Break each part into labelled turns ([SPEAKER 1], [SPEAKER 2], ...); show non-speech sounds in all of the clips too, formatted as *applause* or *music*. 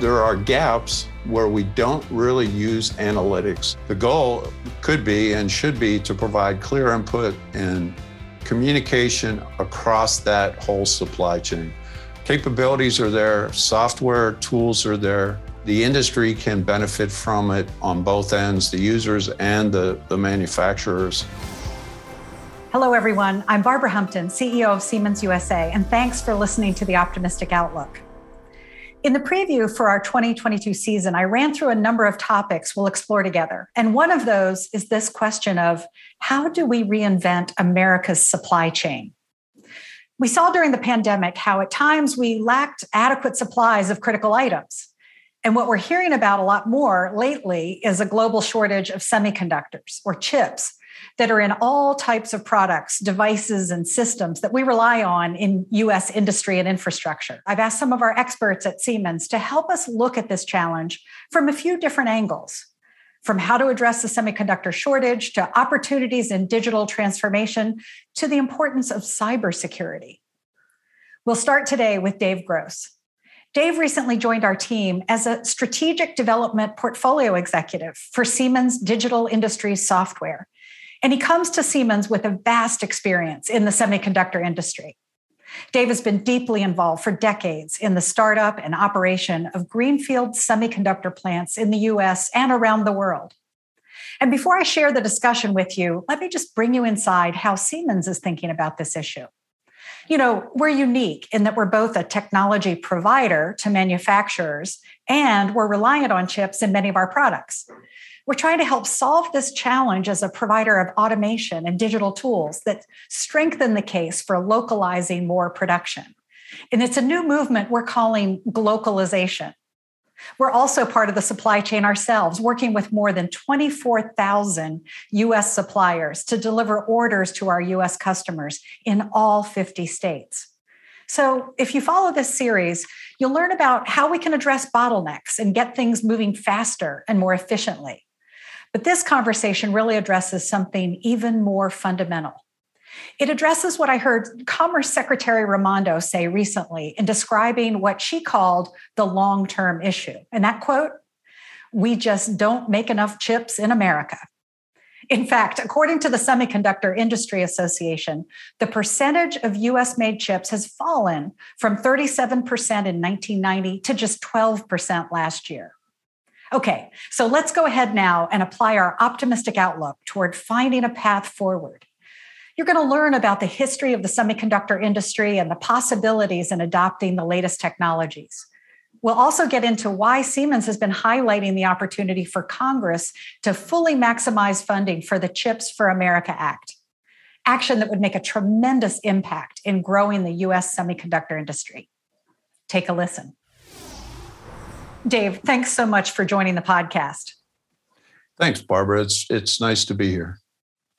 [SPEAKER 1] there are gaps where we don't really use analytics. The goal could be and should be to provide clear input and communication across that whole supply chain. Capabilities are there, software tools are there. The industry can benefit from it on both ends, the users and the, the manufacturers.
[SPEAKER 2] Hello, everyone. I'm Barbara Humpton, CEO of Siemens USA, and thanks for listening to the Optimistic Outlook. In the preview for our 2022 season, I ran through a number of topics we'll explore together. And one of those is this question of how do we reinvent America's supply chain? We saw during the pandemic how at times we lacked adequate supplies of critical items. And what we're hearing about a lot more lately is a global shortage of semiconductors or chips that are in all types of products, devices, and systems that we rely on in US industry and infrastructure. I've asked some of our experts at Siemens to help us look at this challenge from a few different angles. From how to address the semiconductor shortage to opportunities in digital transformation to the importance of cybersecurity. We'll start today with Dave Gross. Dave recently joined our team as a strategic development portfolio executive for Siemens Digital Industries Software. And he comes to Siemens with a vast experience in the semiconductor industry. Dave has been deeply involved for decades in the startup and operation of greenfield semiconductor plants in the US and around the world. And before I share the discussion with you, let me just bring you inside how Siemens is thinking about this issue. You know, we're unique in that we're both a technology provider to manufacturers and we're reliant on chips in many of our products. We're trying to help solve this challenge as a provider of automation and digital tools that strengthen the case for localizing more production. And it's a new movement we're calling glocalization. We're also part of the supply chain ourselves, working with more than 24,000 US suppliers to deliver orders to our US customers in all 50 states. So, if you follow this series, you'll learn about how we can address bottlenecks and get things moving faster and more efficiently. But this conversation really addresses something even more fundamental. It addresses what I heard Commerce Secretary Raimondo say recently in describing what she called the long term issue. And that quote, we just don't make enough chips in America. In fact, according to the Semiconductor Industry Association, the percentage of US made chips has fallen from 37% in 1990 to just 12% last year. Okay, so let's go ahead now and apply our optimistic outlook toward finding a path forward. You're going to learn about the history of the semiconductor industry and the possibilities in adopting the latest technologies. We'll also get into why Siemens has been highlighting the opportunity for Congress to fully maximize funding for the CHIPS for America Act, action that would make a tremendous impact in growing the US semiconductor industry. Take a listen. Dave, thanks so much for joining the podcast.
[SPEAKER 1] Thanks, Barbara. It's it's nice to be here.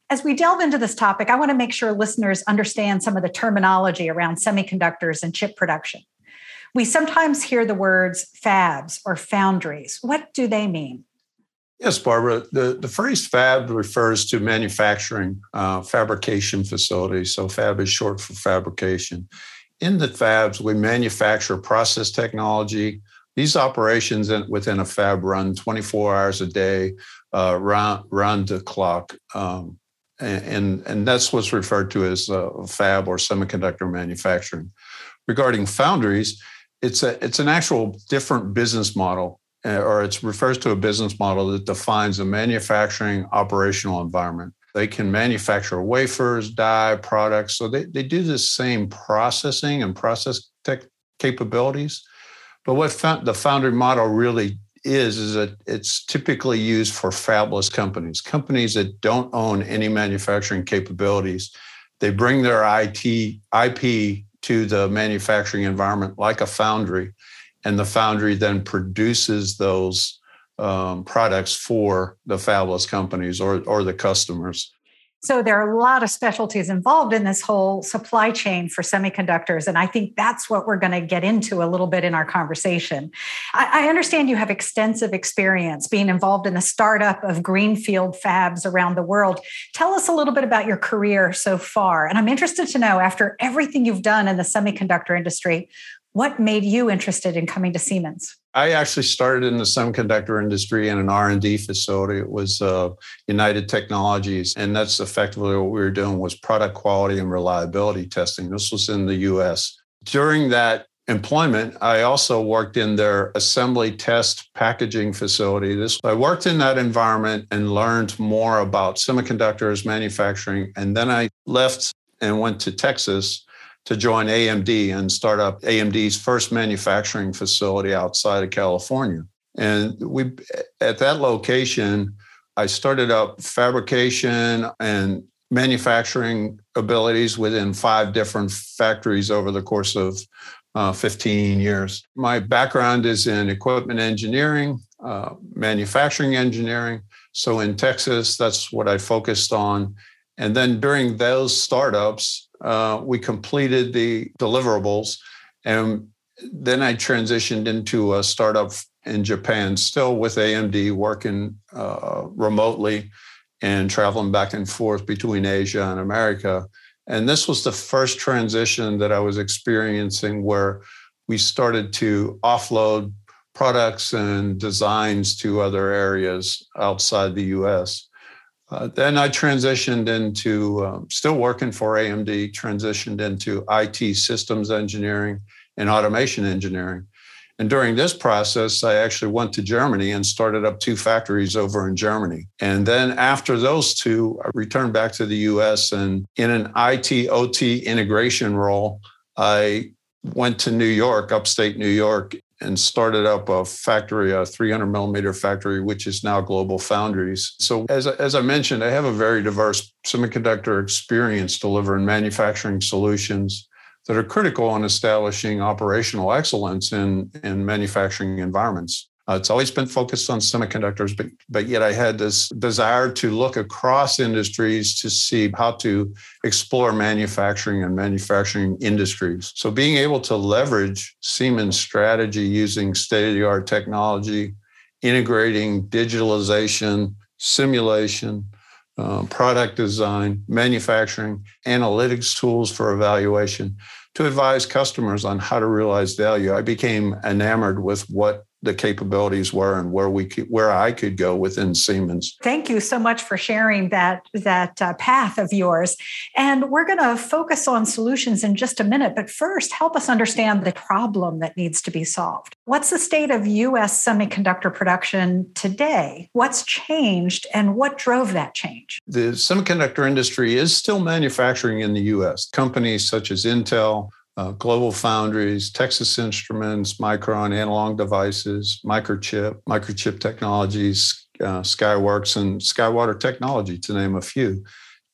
[SPEAKER 2] As we delve into this topic, I want to make sure listeners understand some of the terminology around semiconductors and chip production. We sometimes hear the words fabs or foundries. What do they mean?
[SPEAKER 1] Yes, Barbara. The, the phrase fab refers to manufacturing uh, fabrication facilities. So, fab is short for fabrication. In the fabs, we manufacture process technology, these operations within a fab run 24 hours a day, uh, round, round the clock. Um, and, and that's what's referred to as uh, fab or semiconductor manufacturing. Regarding foundries, it's a it's an actual different business model, uh, or it refers to a business model that defines a manufacturing operational environment. They can manufacture wafers, die, products. So they, they do the same processing and process tech capabilities, but what the foundry model really is, is that it's typically used for fabless companies, companies that don't own any manufacturing capabilities. They bring their IT, IP to the manufacturing environment like a foundry, and the foundry then produces those um, products for the fabless companies or, or the customers.
[SPEAKER 2] So there are a lot of specialties involved in this whole supply chain for semiconductors. And I think that's what we're going to get into a little bit in our conversation. I, I, understand you have extensive experience being involved in the startup of greenfield fabs around the world. Tell us a little bit about your career so far. And I'm interested to know, after everything you've done in the semiconductor industry, what made you interested in coming to Siemens?
[SPEAKER 1] I actually started in the semiconductor industry in an R&D facility. It was uh, United Technologies, and that's effectively what we were doing was product quality and reliability testing. This was in the U.S. During that employment, I also worked in their assembly test packaging facility. This I worked in that environment and learned more about semiconductors manufacturing, and then I left and went to Texas to join AMD and start up AMD's first manufacturing facility outside of California. And we at that location, I started up fabrication and manufacturing abilities within five different factories over the course of uh, 15 years. My background is in equipment engineering, uh, manufacturing engineering. So in Texas, that's what I focused on. And then during those startups, uh, we completed the deliverables. And then I transitioned into a startup in Japan, still with AMD, working uh, remotely and traveling back and forth between Asia and America. And this was the first transition that I was experiencing where we started to offload products and designs to other areas outside the US. Uh, then I transitioned into um, still working for AMD, transitioned into IT systems engineering and automation engineering. And during this process, I actually went to Germany and started up two factories over in Germany. And then after those two, I returned back to the US and in an IT OT integration role, I went to New York, upstate New York, and started up a factory, a 300 millimeter factory, which is now Global Foundries. So, as, as I mentioned, I have a very diverse semiconductor experience delivering manufacturing solutions that are critical in establishing operational excellence in, in manufacturing environments. Uh, it's always been focused on semiconductors, but, but yet I had this desire to look across industries to see how to explore manufacturing and manufacturing industries. So being able to leverage Siemens strategy using state of the art technology, integrating digitalization, simulation, uh, product design, manufacturing, analytics tools for evaluation to advise customers on how to realize value. I became enamored with what the capabilities were and where we could, where I could go within Siemens.
[SPEAKER 2] Thank you so much for sharing that that uh, path of yours. And we're going to focus on solutions in just a minute, but first help us understand the problem that needs to be solved. What's the state of US semiconductor production today? What's changed and what drove that change?
[SPEAKER 1] The semiconductor industry is still manufacturing in the US. Companies such as Intel, uh, Global Foundries, Texas Instruments, Micron Analog Devices, Microchip, Microchip Technologies, uh, Skyworks, and SkyWater Technology, to name a few.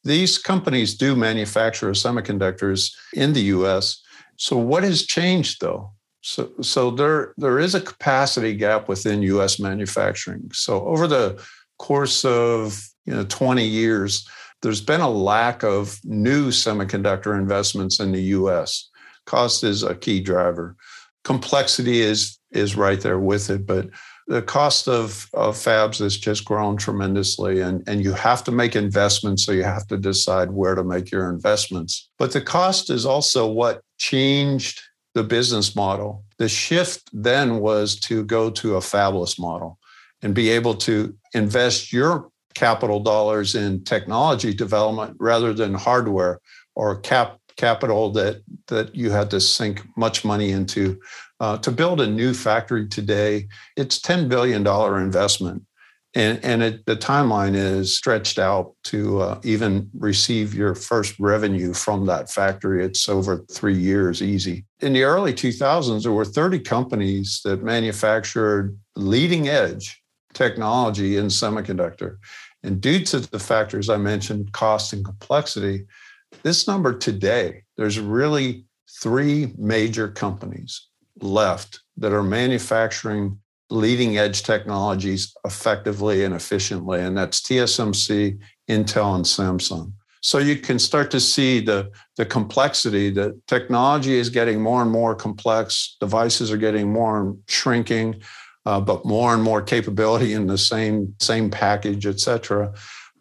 [SPEAKER 1] These companies do manufacture semiconductors in the US. So, what has changed though? So, so there, there is a capacity gap within US manufacturing. So, over the course of you know, 20 years, there's been a lack of new semiconductor investments in the US. Cost is a key driver. Complexity is is right there with it, but the cost of, of fabs has just grown tremendously and, and you have to make investments so you have to decide where to make your investments but the cost is also what changed the business model the shift then was to go to a fabless model and be able to invest your capital dollars in technology development rather than hardware or cap capital that that you had to sink much money into uh, to build a new factory today. It's ten billion dollar investment, and and it, the timeline is stretched out to uh, even receive your first revenue from that factory. It's over three years, easy. In the early 2000s, there were 30 companies that manufactured leading edge technology in semiconductor. And due to the factors I mentioned, cost and complexity, this number today, there's really three major companies left that are manufacturing leading edge technologies effectively and efficiently, and that's TSMC, Intel, and Samsung. So you can start to see the, the complexity that technology is getting more and more complex, devices are getting more shrinking, uh, but more and more capability in the same, same package, et cetera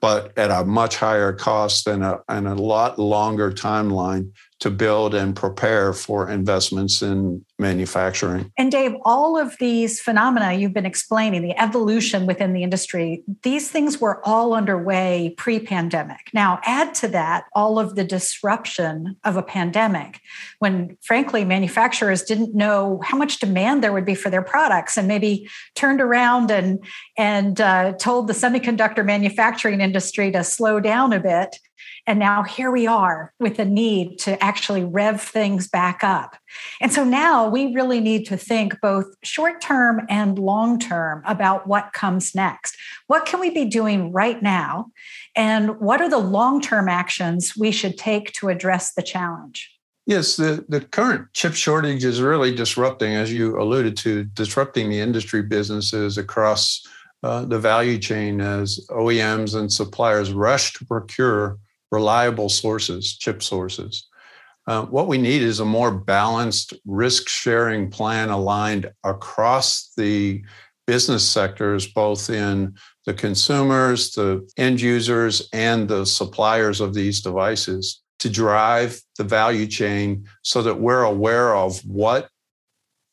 [SPEAKER 1] but at a much higher cost and a, and a lot longer timeline to build and prepare for investments in manufacturing.
[SPEAKER 2] And Dave, all of these phenomena you've been explaining, the evolution within the industry, these things were all underway pre pandemic. Now, add to that all of the disruption of a pandemic when, frankly, manufacturers didn't know how much demand there would be for their products and maybe turned around and, and uh, told the semiconductor manufacturing industry to slow down a bit and now here we are with a need to actually rev things back up. And so now we really need to think both short term and long term about what comes next. What can we be doing right now? And what are the long term actions we should take to address the challenge?
[SPEAKER 1] Yes, the, the current chip shortage is really disrupting, as you alluded to, disrupting the industry businesses across uh, the value chain as OEMs and suppliers rush to procure reliable sources, chip sources. Uh, what we need is a more balanced risk sharing plan aligned across the business sectors, both in the consumers, the end users, and the suppliers of these devices to drive the value chain so that we're aware of what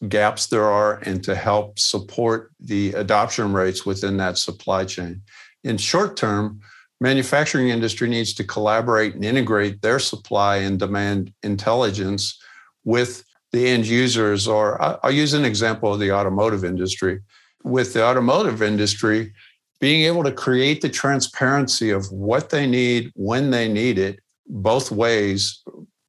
[SPEAKER 1] gaps there are and to help support the adoption rates within that supply chain. In short term, manufacturing industry needs to collaborate and integrate their supply and demand intelligence with the end users or i'll use an example of the automotive industry. With the automotive industry being able to create the transparency of what they need when they need it both ways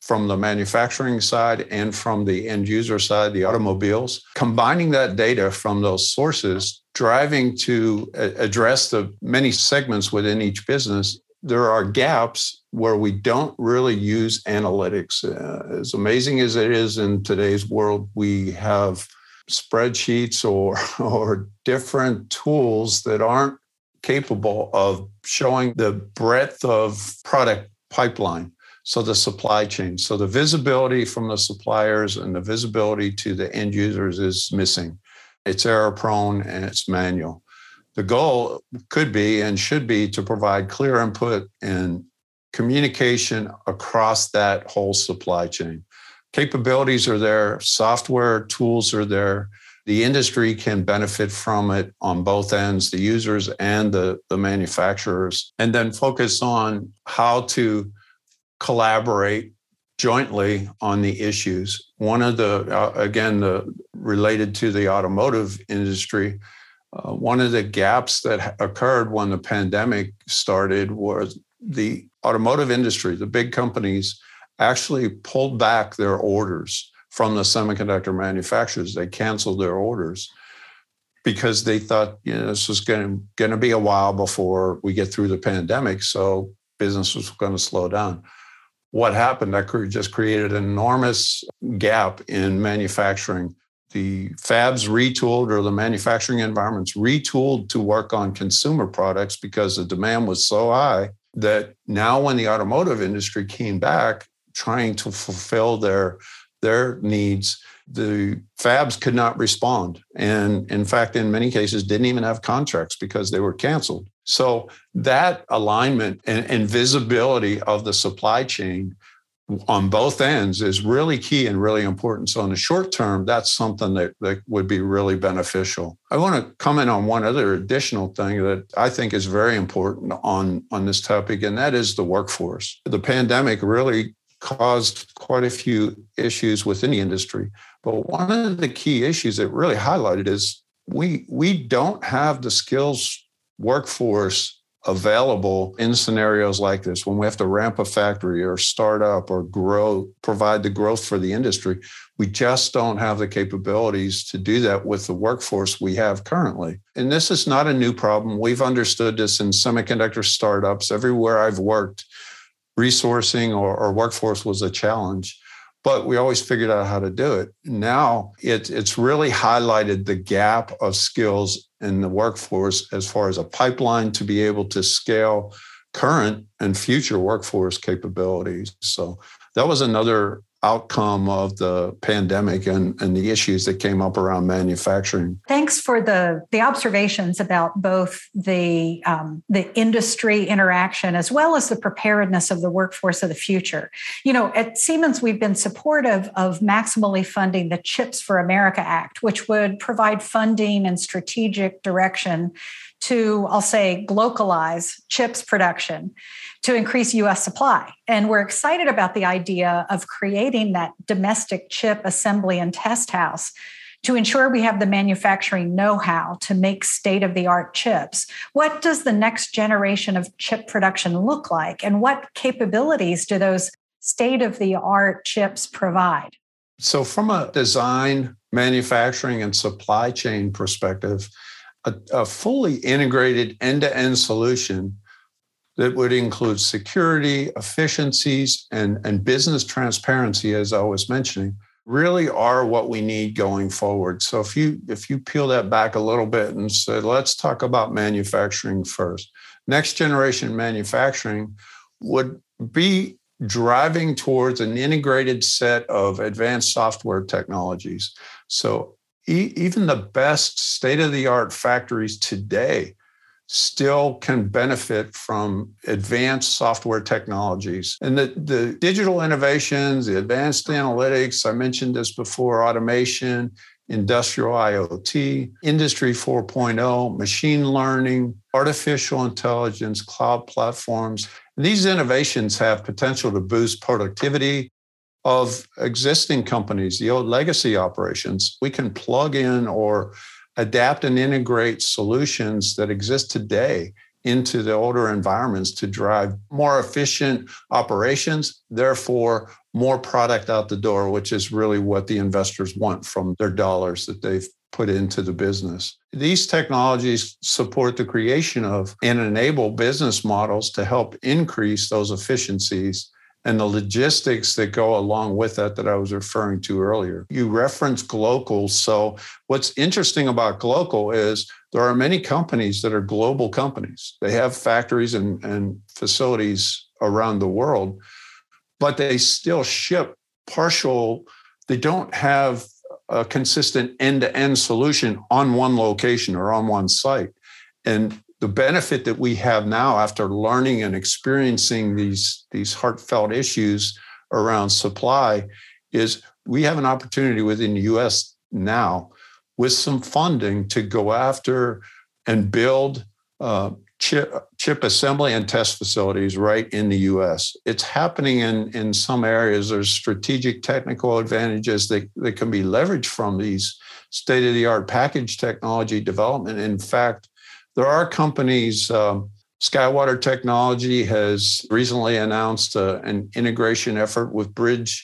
[SPEAKER 1] from the manufacturing side and from the end user side, the automobiles, combining that data from those sources driving to address the many segments within each business, there are gaps where we don't really use analytics. Uh, as amazing as it is in today's world, we have spreadsheets or, *laughs* or different tools that aren't capable of showing the breadth of product pipeline. So the supply chain. So the visibility from the suppliers and the visibility to the end users is missing. It's error prone and it's manual. The goal could be and should be to provide clear input and communication across that whole supply chain. Capabilities are there, software tools are there. The industry can benefit from it on both ends, the users and the, the manufacturers, and then focus on how to collaborate jointly on the issues. One of the, uh, again, the related to the automotive industry, uh, one of the gaps that occurred when the pandemic started was the automotive industry, the big companies actually pulled back their orders from the semiconductor manufacturers. They canceled their orders because they thought, you know, this was going to be a while before we get through the pandemic. So business was going to slow down what happened. That just created an enormous gap in manufacturing. The fabs retooled or the manufacturing environments retooled to work on consumer products because the demand was so high that now when the automotive industry came back trying to fulfill their their needs the fabs could not respond. And in fact in many cases didn't even have contracts because they were canceled so that alignment and, and visibility of the supply chain on both ends is really key and really important. So in the short term, that's something that, that would be really beneficial. I want to comment on one other additional thing that I think is very important on, on this topic, and that is the workforce. The pandemic really caused quite a few issues within the industry. But one of the key issues that really highlighted is we we don't have the skills workforce available in scenarios like this when we have to ramp a factory or start up or grow provide the growth for the industry we just don't have the capabilities to do that with the workforce we have currently. And this is not a new problem. We've understood this in semiconductor startups. Everywhere i've worked resourcing or, or workforce was a challenge but we always figured out how to do it. Now it, it's really highlighted the gap of skills in the workforce as far as a pipeline to be able to scale current and future workforce capabilities. So that was another outcome of the pandemic and, and the issues that came up around manufacturing.
[SPEAKER 2] Thanks for the, the observations about both the, um, the industry interaction as well as the preparedness of the workforce of the future. You know, at Siemens, we've been supportive of maximally funding the CHIPS for America Act, which would provide funding and strategic direction to, I'll say, localize chips production to increase US supply. And we're excited about the idea of creating that domestic chip assembly and test house to ensure we have the manufacturing know how to make state of the art chips. What does the next generation of chip production look like? And what capabilities do those state of the art chips provide?
[SPEAKER 1] So, from a design, manufacturing, and supply chain perspective, a, a fully integrated end to end solution that would include security, efficiencies, and, and business transparency, as I was mentioning, really are what we need going forward. So if you if you peel that back a little bit and say, let's talk about manufacturing first. Next generation manufacturing would be driving towards an integrated set of advanced software technologies. So e- even the best state of the art factories today still can benefit from advanced software technologies. And the, the digital innovations, the advanced analytics, I mentioned this before, automation, industrial IoT, industry 4.0, machine learning, artificial intelligence, cloud platforms. And these innovations have potential to boost productivity of existing companies, the old legacy operations. We can plug in or adapt and integrate solutions that exist today into the older environments to drive more efficient operations, therefore, more product out the door, which is really what the investors want from their dollars that they've put into the business. These technologies support the creation of and enable business models to help increase those efficiencies and the logistics that go along with that that I was referring to earlier. You referenced Glocal. So, what's interesting about Glocal is there are many companies that are global companies. They have factories and, and facilities around the world, but they still ship partial, they don't have a consistent end to end solution on one location or on one site. And the benefit that we have now after learning and experiencing these, these heartfelt issues around supply is we have an opportunity within the US now with some funding to go after and build uh, chip, chip assembly and test facilities right in the US. It's happening in, in some areas. There's strategic technical advantages that, that can be leveraged from these state of the art package technology development. In fact, there are companies, um, Skywater Technology has recently announced uh, an integration effort with BRIDG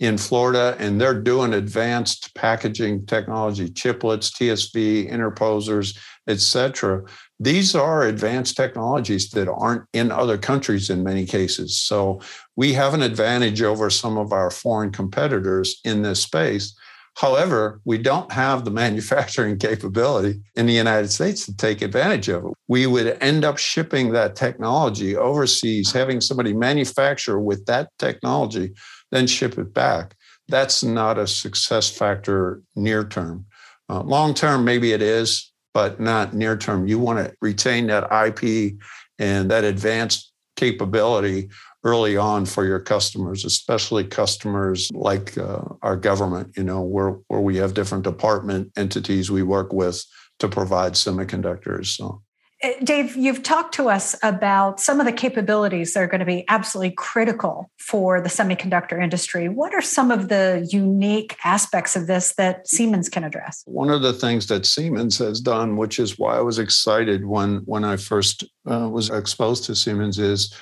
[SPEAKER 1] in Florida, and they're doing advanced packaging technology, chiplets, TSV, interposers, etc. These are advanced technologies that aren't in other countries in many cases. So we have an advantage over some of our foreign competitors in this space However, we don't have the manufacturing *laughs* capability in the United States to take advantage of it. We would end up shipping that technology overseas, having somebody manufacture with that technology, then ship it back. That's not a success factor near term. Uh, Long term, maybe it is, but not near term. You want to retain that IP and that advanced capability early on for your customers, especially customers like uh, our government, you know, where, where we have different department entities we work with to provide semiconductors. So.
[SPEAKER 2] Uh, Dave, you've talked to us about some of the capabilities that are going to be absolutely critical for the semiconductor industry. What are some of the unique aspects of this that Siemens can address?
[SPEAKER 1] One of the things that Siemens has done, which is why I was excited when when I first uh, was exposed to Siemens, is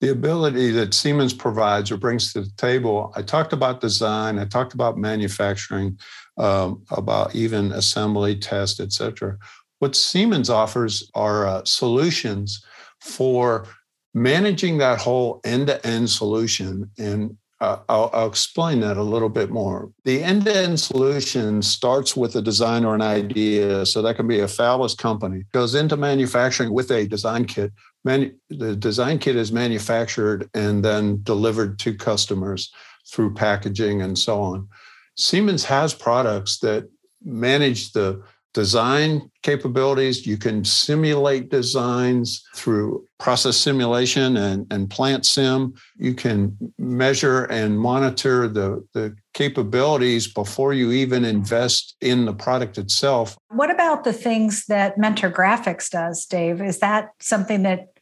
[SPEAKER 1] the ability that Siemens provides or brings to the table. I talked about design, I talked about manufacturing, um, about even assembly, test, et cetera. What Siemens offers are uh, solutions for managing that whole end-to-end solution and uh, I'll, I'll, explain that a little bit more. The end to end solution starts with a design or an idea. So that can be a fabless company, goes into manufacturing with a design kit, Manu- the design kit is manufactured and then delivered to customers through packaging and so on. Siemens has products that manage the design capabilities. You can simulate designs through process simulation and, and plant sim. You can measure and monitor the, the capabilities before you even invest in the product itself.
[SPEAKER 2] What about the things that Mentor Graphics does, Dave? Is that something that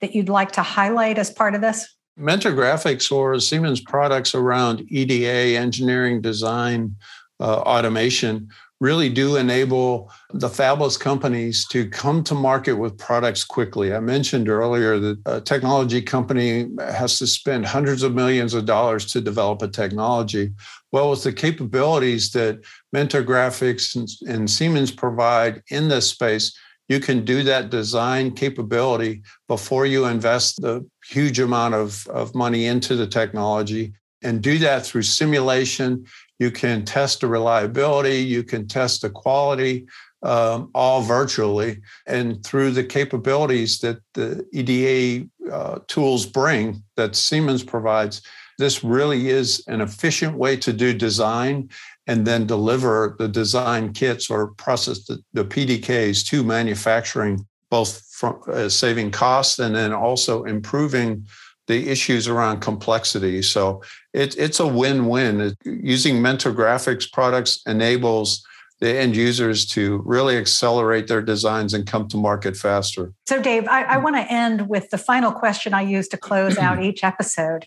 [SPEAKER 2] that you'd like to highlight as part of this?
[SPEAKER 1] Mentor Graphics or Siemens products around EDA, engineering, design, uh, automation really do enable the fabless companies to come to market with products quickly. I mentioned earlier that a technology company has to spend hundreds of millions of dollars to develop a technology. Well, with the capabilities that Mentor Graphics and, and Siemens provide in this space, you can do that design capability before you invest the huge amount of, of money into the technology and do that through simulation you can test the reliability, you can test the quality, um, all virtually. And through the capabilities that the EDA uh, tools bring that Siemens provides, this really is an efficient way to do design and then deliver the design kits or process the, the PDKs to manufacturing, both from uh, saving costs and then also improving the issues around complexity. So it, it's a win-win. using Mentor Graphics products enables the end users to really accelerate their designs and come to market faster.
[SPEAKER 2] So, Dave, I, I want to end with the final question I use to close out each episode.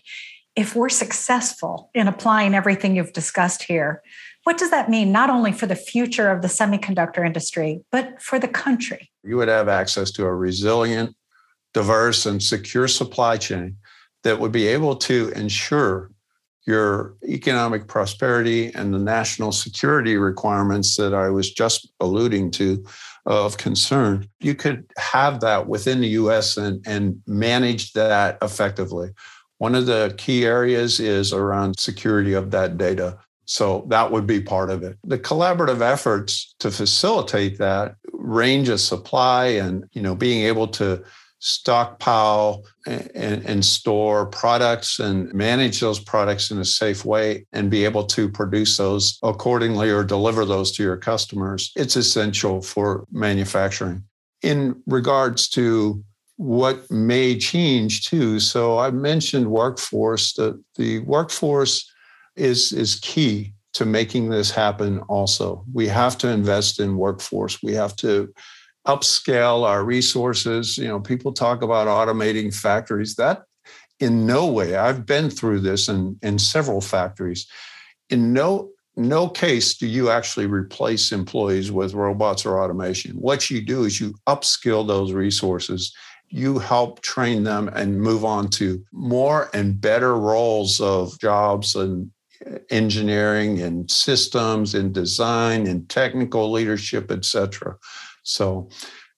[SPEAKER 2] If we're successful in applying everything you've discussed here, what does that mean not only for the future of the semiconductor industry, but for the country?
[SPEAKER 1] You would have access to a resilient, diverse, and secure supply chain that would be able to ensure your economic prosperity and the national security requirements that I was just alluding to of concern, you could have that within the US and, and manage that effectively. One of the key areas is around security of that data. So that would be part of it. The collaborative efforts to facilitate that range of supply and you know being able to stockpile and, and, store products and manage those products in a safe way and be able to produce those accordingly or deliver those to your customers. It's essential for manufacturing. In regards to what may change too, so I mentioned workforce, that the workforce is, is key to making this happen also. We have to invest in workforce. We have to upscale our resources. You know, people talk about automating factories. That in no way, I've been through this in, in several factories. In no no case do you actually replace employees with robots or automation. What you do is you upskill those resources. You help train them and move on to more and better roles of jobs and engineering and systems and design and technical leadership, etc. So,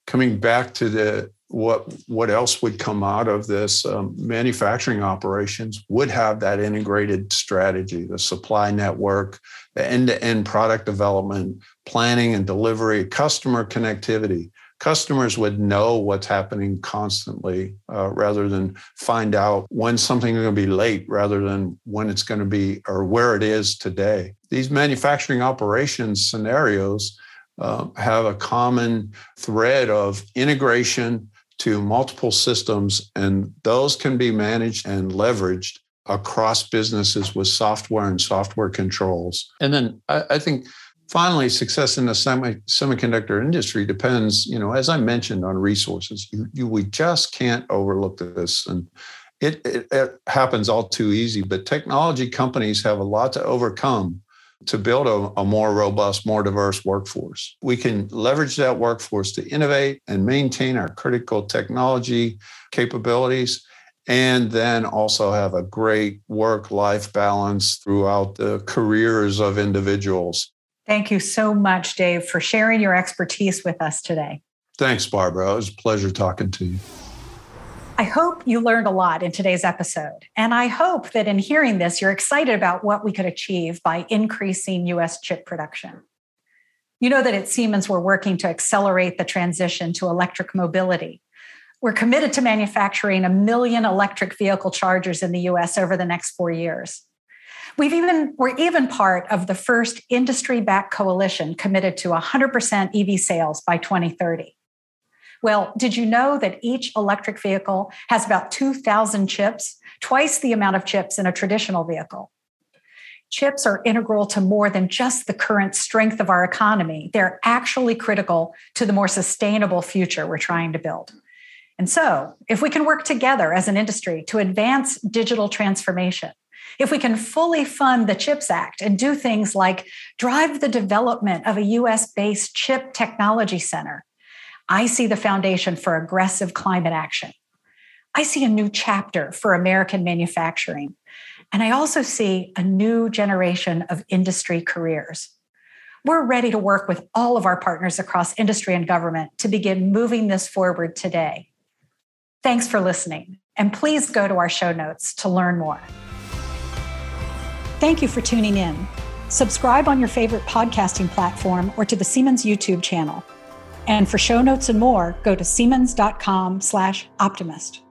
[SPEAKER 1] coming back to the what what else would come out of this um, manufacturing operations would have that integrated strategy the supply network the end-to-end product development planning and delivery customer connectivity customers would know what's happening constantly uh, rather than find out when something is going to be late rather than when it's going to be or where it is today these manufacturing operations scenarios uh, have a common thread of integration to multiple systems, and those can be managed and leveraged across businesses with software and software controls. And then I, I think finally, success in the semi, semiconductor industry depends, you know, as I mentioned, on resources. You, you, we just can't overlook this, and it, it, it happens all too easy. But technology companies have a lot to overcome to build a, a, more robust, more diverse workforce. We can leverage that workforce to innovate and maintain our critical technology capabilities, and then also have a great work life balance throughout the careers of individuals.
[SPEAKER 2] Thank you so much, Dave, for sharing your expertise with us today.
[SPEAKER 1] Thanks, Barbara. It was a pleasure talking to you.
[SPEAKER 2] I hope you learned a lot in today's episode. And I hope that in hearing this, you're excited about what we could achieve by increasing US chip production. You know that at Siemens, we're working to accelerate the transition to electric mobility. We're committed to manufacturing a million electric vehicle chargers in the US over the next four years. We've even, we're even part of the first industry backed coalition committed to 100% EV sales by 2030. Well, did you know that each electric vehicle has about 2,000 chips, twice the amount of chips in a traditional vehicle? Chips are integral to more than just the current strength of our economy. They're actually critical to the more sustainable future we're trying to build. And so, if we can work together as an industry to advance digital transformation, if we can fully fund the CHIPS Act and do things like drive the development of a US based chip technology center, I see the foundation for aggressive climate action. I see a new chapter for American manufacturing. And I also see a new generation of industry careers. We're ready to work with all of our partners across industry and government to begin moving this forward today. Thanks for listening, and please go to our show notes to learn more. Thank you for tuning in. Subscribe on your favorite podcasting platform or to the Siemens YouTube channel. And for show notes and more, go to siemens.com/optimist.